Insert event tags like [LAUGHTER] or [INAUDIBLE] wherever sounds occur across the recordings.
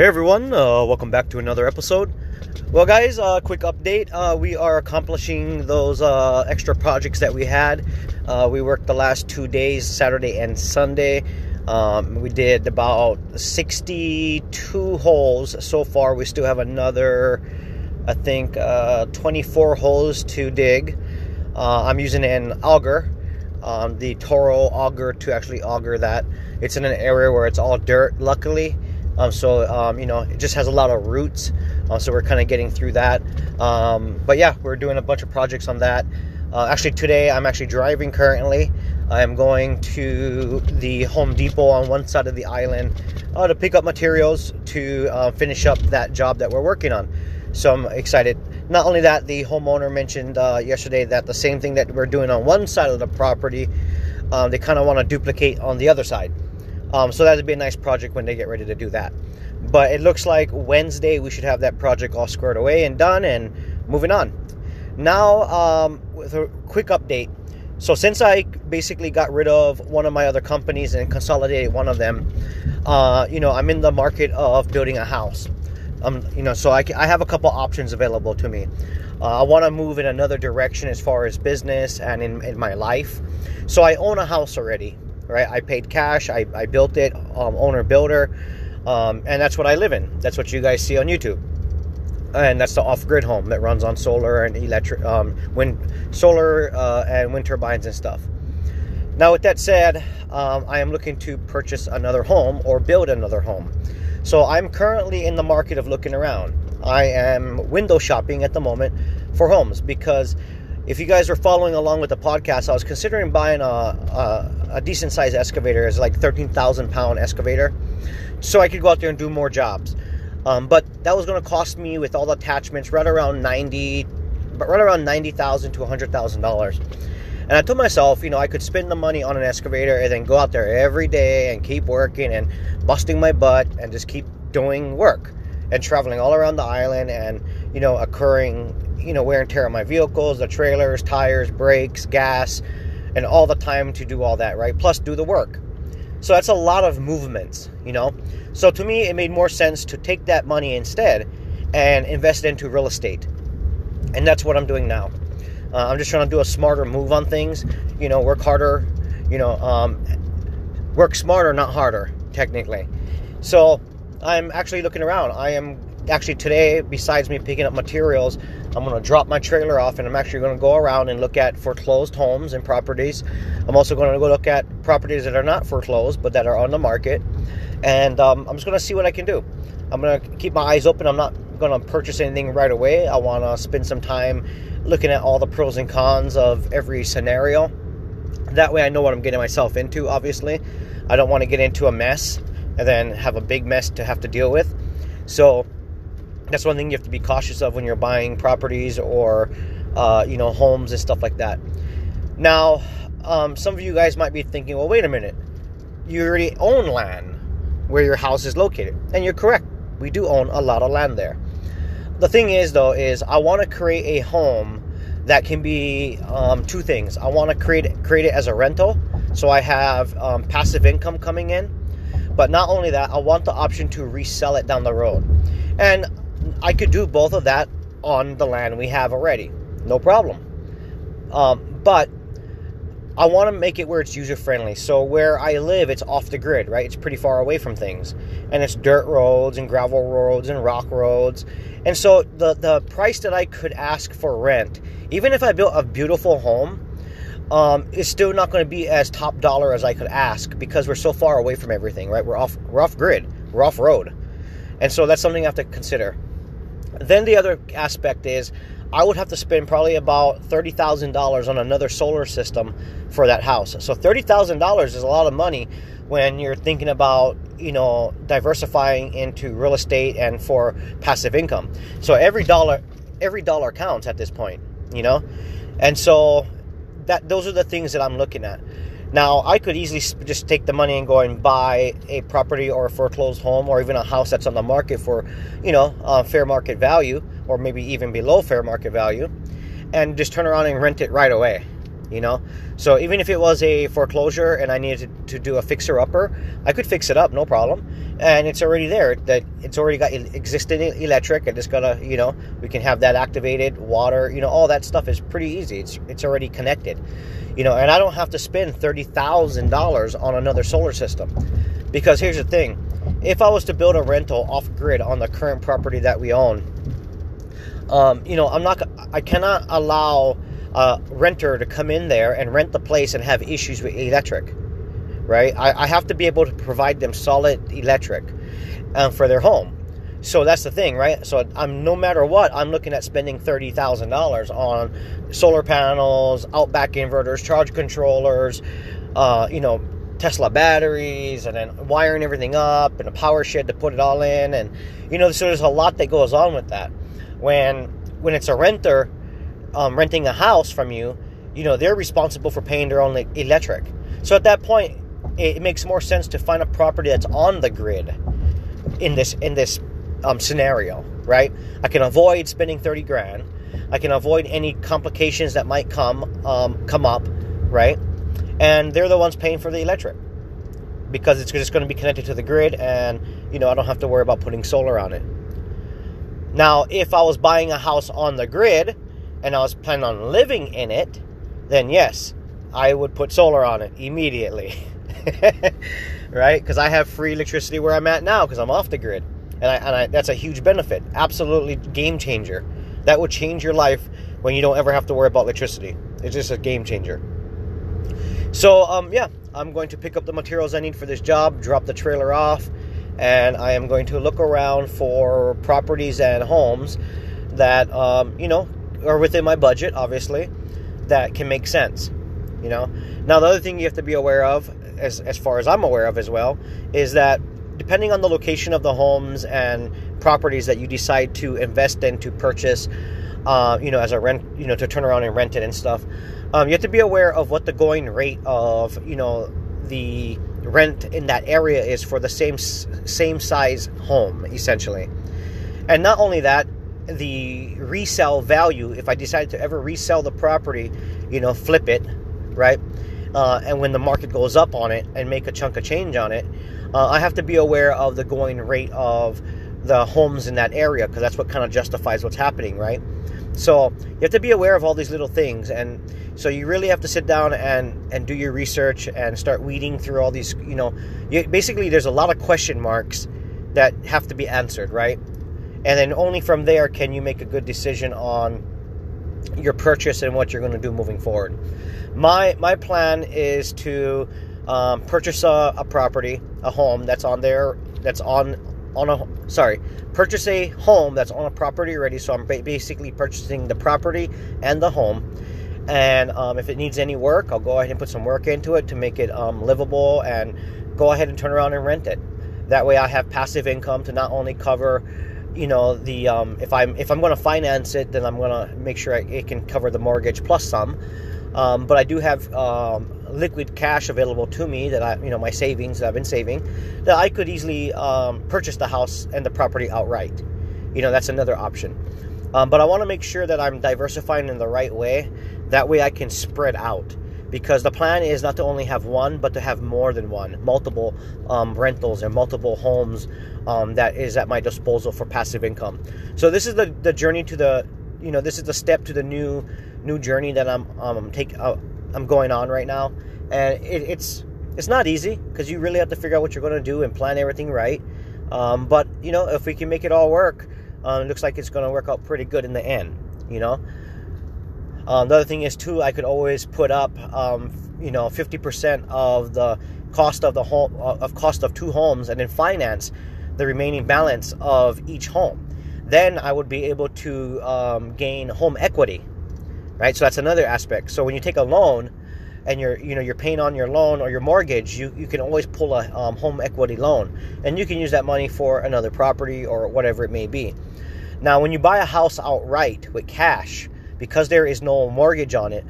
Hey everyone, uh, welcome back to another episode. Well, guys, uh, quick update. Uh, we are accomplishing those uh, extra projects that we had. Uh, we worked the last two days, Saturday and Sunday. Um, we did about 62 holes so far. We still have another, I think, uh, 24 holes to dig. I'm using an auger, um, the Toro auger, to actually auger that. It's in an area where it's all dirt, luckily um, so um, you know, it just has a lot of roots. Uh, so we're kind of getting through that. Um, but yeah, we're doing a bunch of projects on that. Uh, actually, today I'm actually driving currently. I'm going to the Home Depot on one side of the island uh, to pick up materials to uh, finish up that job that we're working on. So I'm excited. Not only that, the homeowner mentioned uh, yesterday that the same thing that we're doing on one side of the property, um, they kind of want to duplicate on the other side. Um, so that'd be a nice project when they get ready to do that. But it looks like Wednesday we should have that project all squared away and done and moving on. Now, um, with a quick update. So since I basically got rid of one of my other companies and consolidated one of them, uh, you know, I'm in the market of building a house. Um, you know, so I, I have a couple options available to me. Uh, I want to move in another direction as far as business and in, in my life. So I own a house already right? I paid cash, I, I built it, um, owner builder, um, and that's what I live in. That's what you guys see on YouTube. And that's the off-grid home that runs on solar and electric, um, wind, solar uh, and wind turbines and stuff. Now, with that said, um, I am looking to purchase another home or build another home. So I'm currently in the market of looking around. I am window shopping at the moment for homes because if you guys are following along with the podcast, I was considering buying a, a, a decent sized excavator. It's like 13,000 pound excavator. So I could go out there and do more jobs. Um, but that was going to cost me with all the attachments right around 90, but right around 90,000 to $100,000. And I told myself, you know, I could spend the money on an excavator and then go out there every day and keep working and busting my butt and just keep doing work and traveling all around the island and, you know, occurring you know, wear and tear on my vehicles, the trailers, tires, brakes, gas, and all the time to do all that, right? Plus do the work. So that's a lot of movements, you know? So to me, it made more sense to take that money instead and invest into real estate. And that's what I'm doing now. Uh, I'm just trying to do a smarter move on things, you know, work harder, you know, um, work smarter, not harder, technically. So I'm actually looking around. I am actually today, besides me picking up materials, I'm going to drop my trailer off and I'm actually going to go around and look at foreclosed homes and properties. I'm also going to go look at properties that are not foreclosed but that are on the market. And um, I'm just going to see what I can do. I'm going to keep my eyes open. I'm not going to purchase anything right away. I want to spend some time looking at all the pros and cons of every scenario. That way I know what I'm getting myself into, obviously. I don't want to get into a mess and then have a big mess to have to deal with. So that's one thing you have to be cautious of when you're buying properties or uh, you know homes and stuff like that. Now um, some of you guys might be thinking well wait a minute. You already own land where your house is located. And you're correct. We do own a lot of land there. The thing is though is i want to create a home that can be um, two things. I want to create create it as a rental so i have um, passive income coming in but not only that i want the option to resell it down the road and I could do both of that on the land we have already. No problem. Um, but I want to make it where it's user friendly. So where I live, it's off the grid, right? It's pretty far away from things, and it's dirt roads and gravel roads and rock roads. And so the the price that I could ask for rent, even if I built a beautiful home, um, is still not going to be as top dollar as I could ask because we're so far away from everything, right? We're off we're off grid, we're off road, and so that's something I have to consider. Then the other aspect is I would have to spend probably about $30,000 on another solar system for that house. So $30,000 is a lot of money when you're thinking about, you know, diversifying into real estate and for passive income. So every dollar every dollar counts at this point, you know? And so that those are the things that I'm looking at. Now, I could easily just take the money and go and buy a property or a foreclosed home or even a house that's on the market for, you know, uh, fair market value or maybe even below fair market value and just turn around and rent it right away, you know? So even if it was a foreclosure and I needed to do a fixer upper, I could fix it up, no problem. and it's already there. That it's already got existing electric. I just gotta, you know, we can have that activated. Water, you know, all that stuff is pretty easy. It's it's already connected, you know, and I don't have to spend thirty thousand dollars on another solar system, because here's the thing: if I was to build a rental off grid on the current property that we own, um, you know, I'm not, I cannot allow a renter to come in there and rent the place and have issues with electric right? I, I have to be able to provide them solid electric um, for their home. So that's the thing, right? So I'm no matter what, I'm looking at spending thirty thousand dollars on solar panels, outback inverters, charge controllers, uh, you know, Tesla batteries, and then wiring everything up, and a power shed to put it all in, and you know, so there's a lot that goes on with that. When when it's a renter um, renting a house from you, you know, they're responsible for paying their own electric. So at that point, it makes more sense to find a property that's on the grid in this in this um, scenario, right? I can avoid spending thirty grand. I can avoid any complications that might come um, come up, right? And they're the ones paying for the electric because it's just going to be connected to the grid, and you know I don't have to worry about putting solar on it. Now, if I was buying a house on the grid and I was planning on living in it, then yes, I would put solar on it immediately. [LAUGHS] right? Because I have free electricity where I'm at now because I'm off the grid, and, I, and I, that's a huge benefit. Absolutely game changer. That would change your life when you don't ever have to worry about electricity. It's just a game changer. So um, yeah, I'm going to pick up the materials I need for this job, drop the trailer off, and I am going to look around for properties and homes that um, you know are within my budget, obviously, that can make sense. You know. Now the other thing you have to be aware of as, as far as I'm aware of as well, is that depending on the location of the homes and properties that you decide to invest in to purchase, uh, you know, as a rent, you know, to turn around and rent it and stuff, um, you have to be aware of what the going rate of, you know, the rent in that area is for the same same size home, essentially. And not only that, the resale value, if I decide to ever resell the property, you know, flip it, right? uh, and when the market goes up on it and make a chunk of change on it, uh, I have to be aware of the going rate of the homes in that area because that's what kind of justifies what's happening, right? So you have to be aware of all these little things, and so you really have to sit down and and do your research and start weeding through all these. You know, you, basically there's a lot of question marks that have to be answered, right? And then only from there can you make a good decision on your purchase and what you're going to do moving forward. My my plan is to um, purchase a, a, property, a home that's on there, that's on on a sorry, purchase a home that's on a property already. So I'm basically purchasing the property and the home. And um, if it needs any work, I'll go ahead and put some work into it to make it um, livable and go ahead and turn around and rent it. That way, I have passive income to not only cover you know the um, if I'm if I'm going to finance it, then I'm going to make sure it can cover the mortgage plus some. Um, but I do have um, liquid cash available to me that I you know my savings that I've been saving that I could easily um, purchase the house and the property outright. You know that's another option. Um, but I want to make sure that I'm diversifying in the right way. That way I can spread out because the plan is not to only have one, but to have more than one, multiple um, rentals and multiple homes um, that is at my disposal for passive income. So this is the, the journey to the, you know, this is the step to the new new journey that I'm um take uh, I'm going on right now, and it, it's it's not easy because you really have to figure out what you're going to do and plan everything right. Um, but you know, if we can make it all work, um, it looks like it's going to work out pretty good in the end. You know. The other thing is too, I could always put up, um, you know, 50% of the cost of the home uh, of cost of two homes, and then finance the remaining balance of each home. Then I would be able to um, gain home equity, right? So that's another aspect. So when you take a loan and you're you know you're paying on your loan or your mortgage, you you can always pull a um, home equity loan, and you can use that money for another property or whatever it may be. Now, when you buy a house outright with cash, because there is no mortgage on it,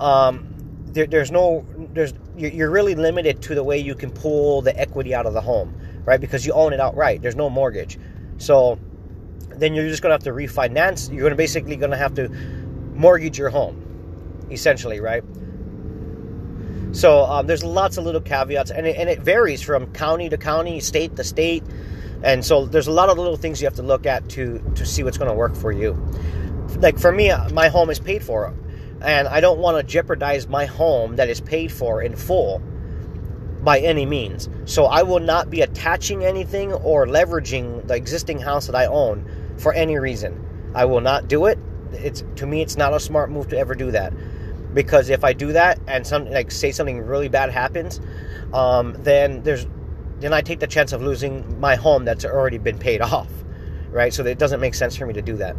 um, there, there's no there's you're really limited to the way you can pull the equity out of the home, right? Because you own it outright. There's no mortgage, so then you're just gonna have to refinance. You're gonna basically gonna have to mortgage your home, essentially, right? So um, there's lots of little caveats, and it, and it varies from county to county, state to state, and so there's a lot of little things you have to look at to to see what's going to work for you. Like for me, my home is paid for, and I don't want to jeopardize my home that is paid for in full by any means. So I will not be attaching anything or leveraging the existing house that I own for any reason. I will not do it. It's to me, it's not a smart move to ever do that because if I do that and some like say something really bad happens, um, then there's then I take the chance of losing my home that's already been paid [LAUGHS] off, right? So it doesn't make sense for me to do that.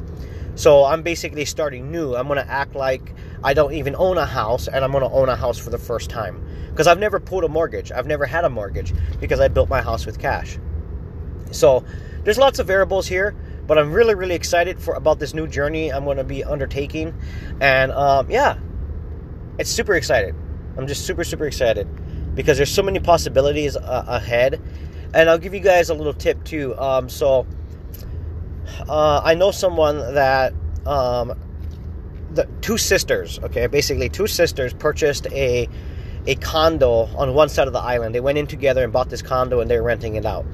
So I'm basically starting new. I'm going to act like I don't even own a house and I'm going to own a house for the first time because I've never pulled a mortgage. I've never had a mortgage because I built my house with cash. So there's lots of variables here, but I'm really really excited for about this new journey I'm going to be undertaking, and um, yeah, it's super excited. I'm just super super excited because there's so many possibilities uh, ahead, and I'll give you guys a little tip too. Um, so uh, I know someone that um, the two sisters, okay, basically two sisters purchased a a condo on one side of the island. They went in together and bought this condo, and they're renting it out.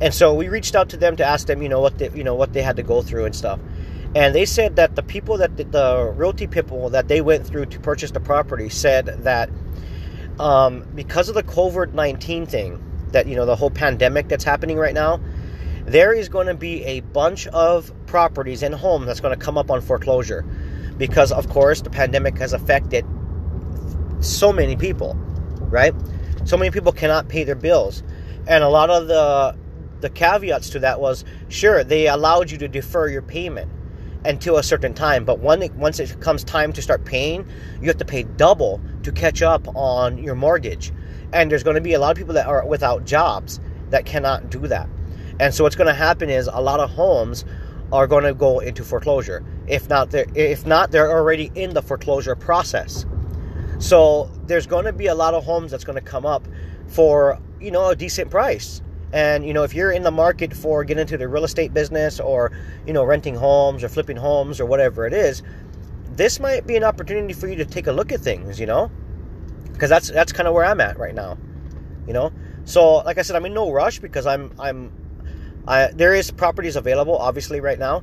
And so we reached out to them to ask them, you know, what they, you know what they had to go through and stuff. And they said that the people that the, the realty people that they went through to purchase the property said that um, because of the COVID nineteen thing, that you know the whole pandemic that's happening right now, there is going to be a bunch of properties and homes that's going to come up on foreclosure because of course the pandemic has affected so many people right? So many people cannot pay their bills. And a lot of the the caveats to that was sure they allowed you to defer your payment until a certain time but when it, once it comes time to start paying you have to pay double to catch up on your mortgage. And there's going to be a lot of people that are without jobs that cannot do that and so what's going to happen is a lot of homes are going to go into foreclosure. If not, they're, if not, they're already in the foreclosure process. So there's going to be a lot of homes that's going to come up for you know a decent price. And you know if you're in the market for getting into the real estate business or you know renting homes or flipping homes or whatever it is, this might be an opportunity for you to take a look at things. You know, because that's that's kind of where I'm at right now. You know, so like I said, I'm in no rush because I'm I'm there is properties available, obviously, right now,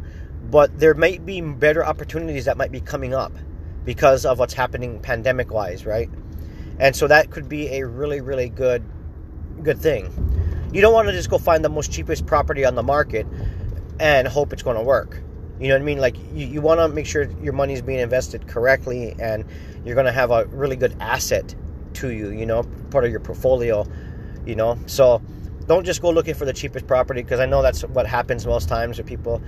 but there might be better opportunities that might be coming up because of what's happening pandemic wise, right? And so that could be a really, really good, good thing. You don't want to just go find the most cheapest property on the market and hope it's going to work. You know what I mean? Like you, you want to make sure your money is being invested correctly and you're going to have a really good asset to you, you know, part of your portfolio, you know. So don't just go looking for the cheapest property because I know that's what happens most times with people,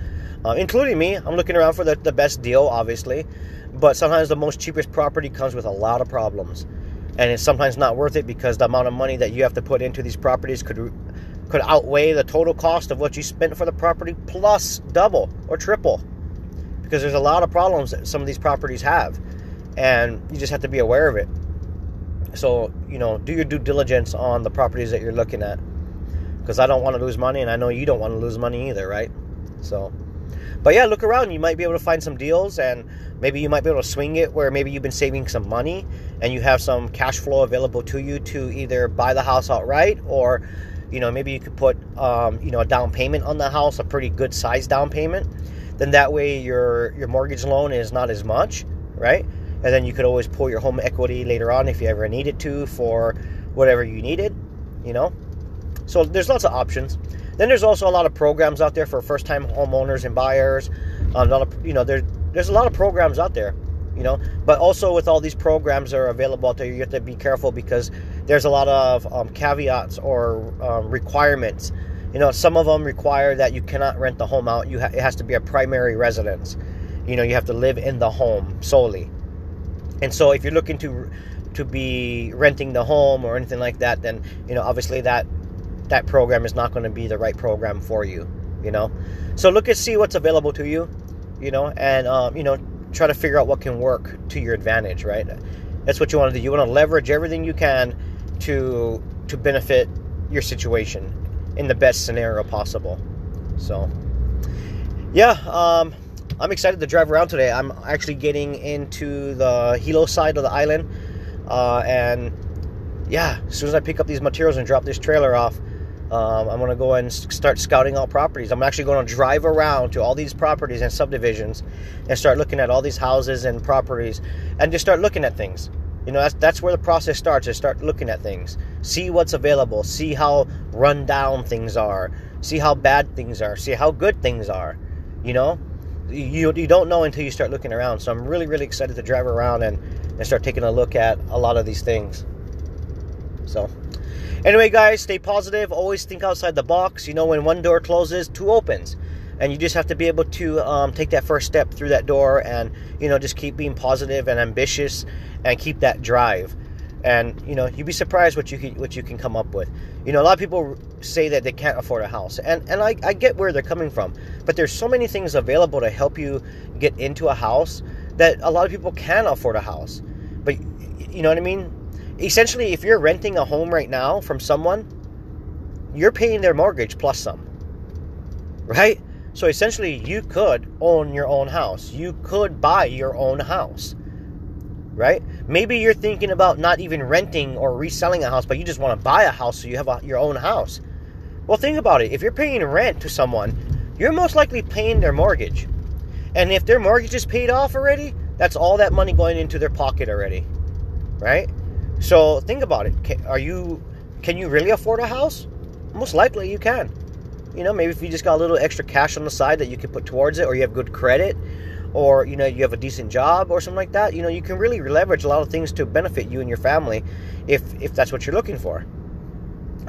uh, including me. I'm looking around for the, the best deal, obviously, but sometimes the most cheapest property comes with a lot of problems, and it's sometimes not worth it because the amount of money that you have to put into these properties could could outweigh the total cost of what you spent for the property plus double or triple because there's a lot of problems that some of these properties have and you just have to be aware of it so you know do your due diligence on the properties that you're looking at because I don't want to lose money, and I know you don't want to lose money either, right? So, but yeah, look around. You might be able to find some deals, and maybe you might be able to swing it where maybe you've been saving some money and you have some cash flow available to you to either buy the house outright or you know maybe you could put um, you know a down payment on the house a pretty good size down payment then that way your your mortgage loan is not as much right and then you could always pull your home equity later on if you ever needed to for whatever you needed you know so there's lots of options. Then there's also a lot of programs out there for first-time homeowners and buyers. A lot of, you know, there, there's a lot of programs out there, you know. But also with all these programs that are available out there, you have to be careful because there's a lot of um, caveats or um, requirements. You know, some of them require that you cannot rent the home out. You ha- it has to be a primary residence. You know, you have to live in the home solely. And so if you're looking to to be renting the home or anything like that, then you know obviously that that program is not going to be the right program for you you know? So look and see what's available to you you know and um, you know try to figure out what can work to your advantage right? That's what you want to do. You want to leverage everything you can to to benefit your situation in the best scenario possible. So yeah um, i'm excited to drive around today. I'm actually getting into the hilo side of the island Uh, and yeah, as soon as I pick up these materials and drop this trailer off, um, I'm going to go and start scouting out properties. I'm actually going to drive around to all these properties and subdivisions and start looking at all these houses and properties and just start looking at things. You know, that's, that's where the process starts is start looking at things. See what's available. See how run down things are. See how bad things are. See how good things are. You know? You, you don't know until you start looking around. So I'm really, really excited to drive around and, and start taking a look at a lot of these things. So, anyway, guys, stay positive. Always think outside the box. You know, when one door closes, two opens. And you just have to be able to um, take that first step through that door and you know just keep being positive and ambitious and keep that drive. And you know you'd be surprised what you can, what you can come up with. You know a lot of people say that they can't afford a house. And and I, I get where they're coming from. But there's so many things available to help you get into a house that a lot of people can afford a house. But you know what i mean essentially if you're renting a home right now from someone you're paying their mortgage plus some right so essentially, you could own your own house. You could buy your own house. Right? Maybe you're thinking about not even renting or reselling a house, but you just want to buy a house so you have a, your own house. Well, think about it. If you're paying rent to someone, you're most likely paying their mortgage. And if their mortgage is paid off already, that's all that money going into their pocket already. Right? So think about it. Are you can you really afford a house? Most likely you can. You know, maybe if you just got a little extra cash on the side that you can put towards it, or you have good credit, or you know you have a decent job or something like that. You know, you can really leverage a lot of things to benefit you and your family, if if that's what you're looking for.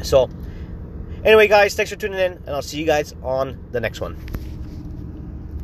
So, anyway, guys, thanks for tuning in, and I'll see you guys on the next one.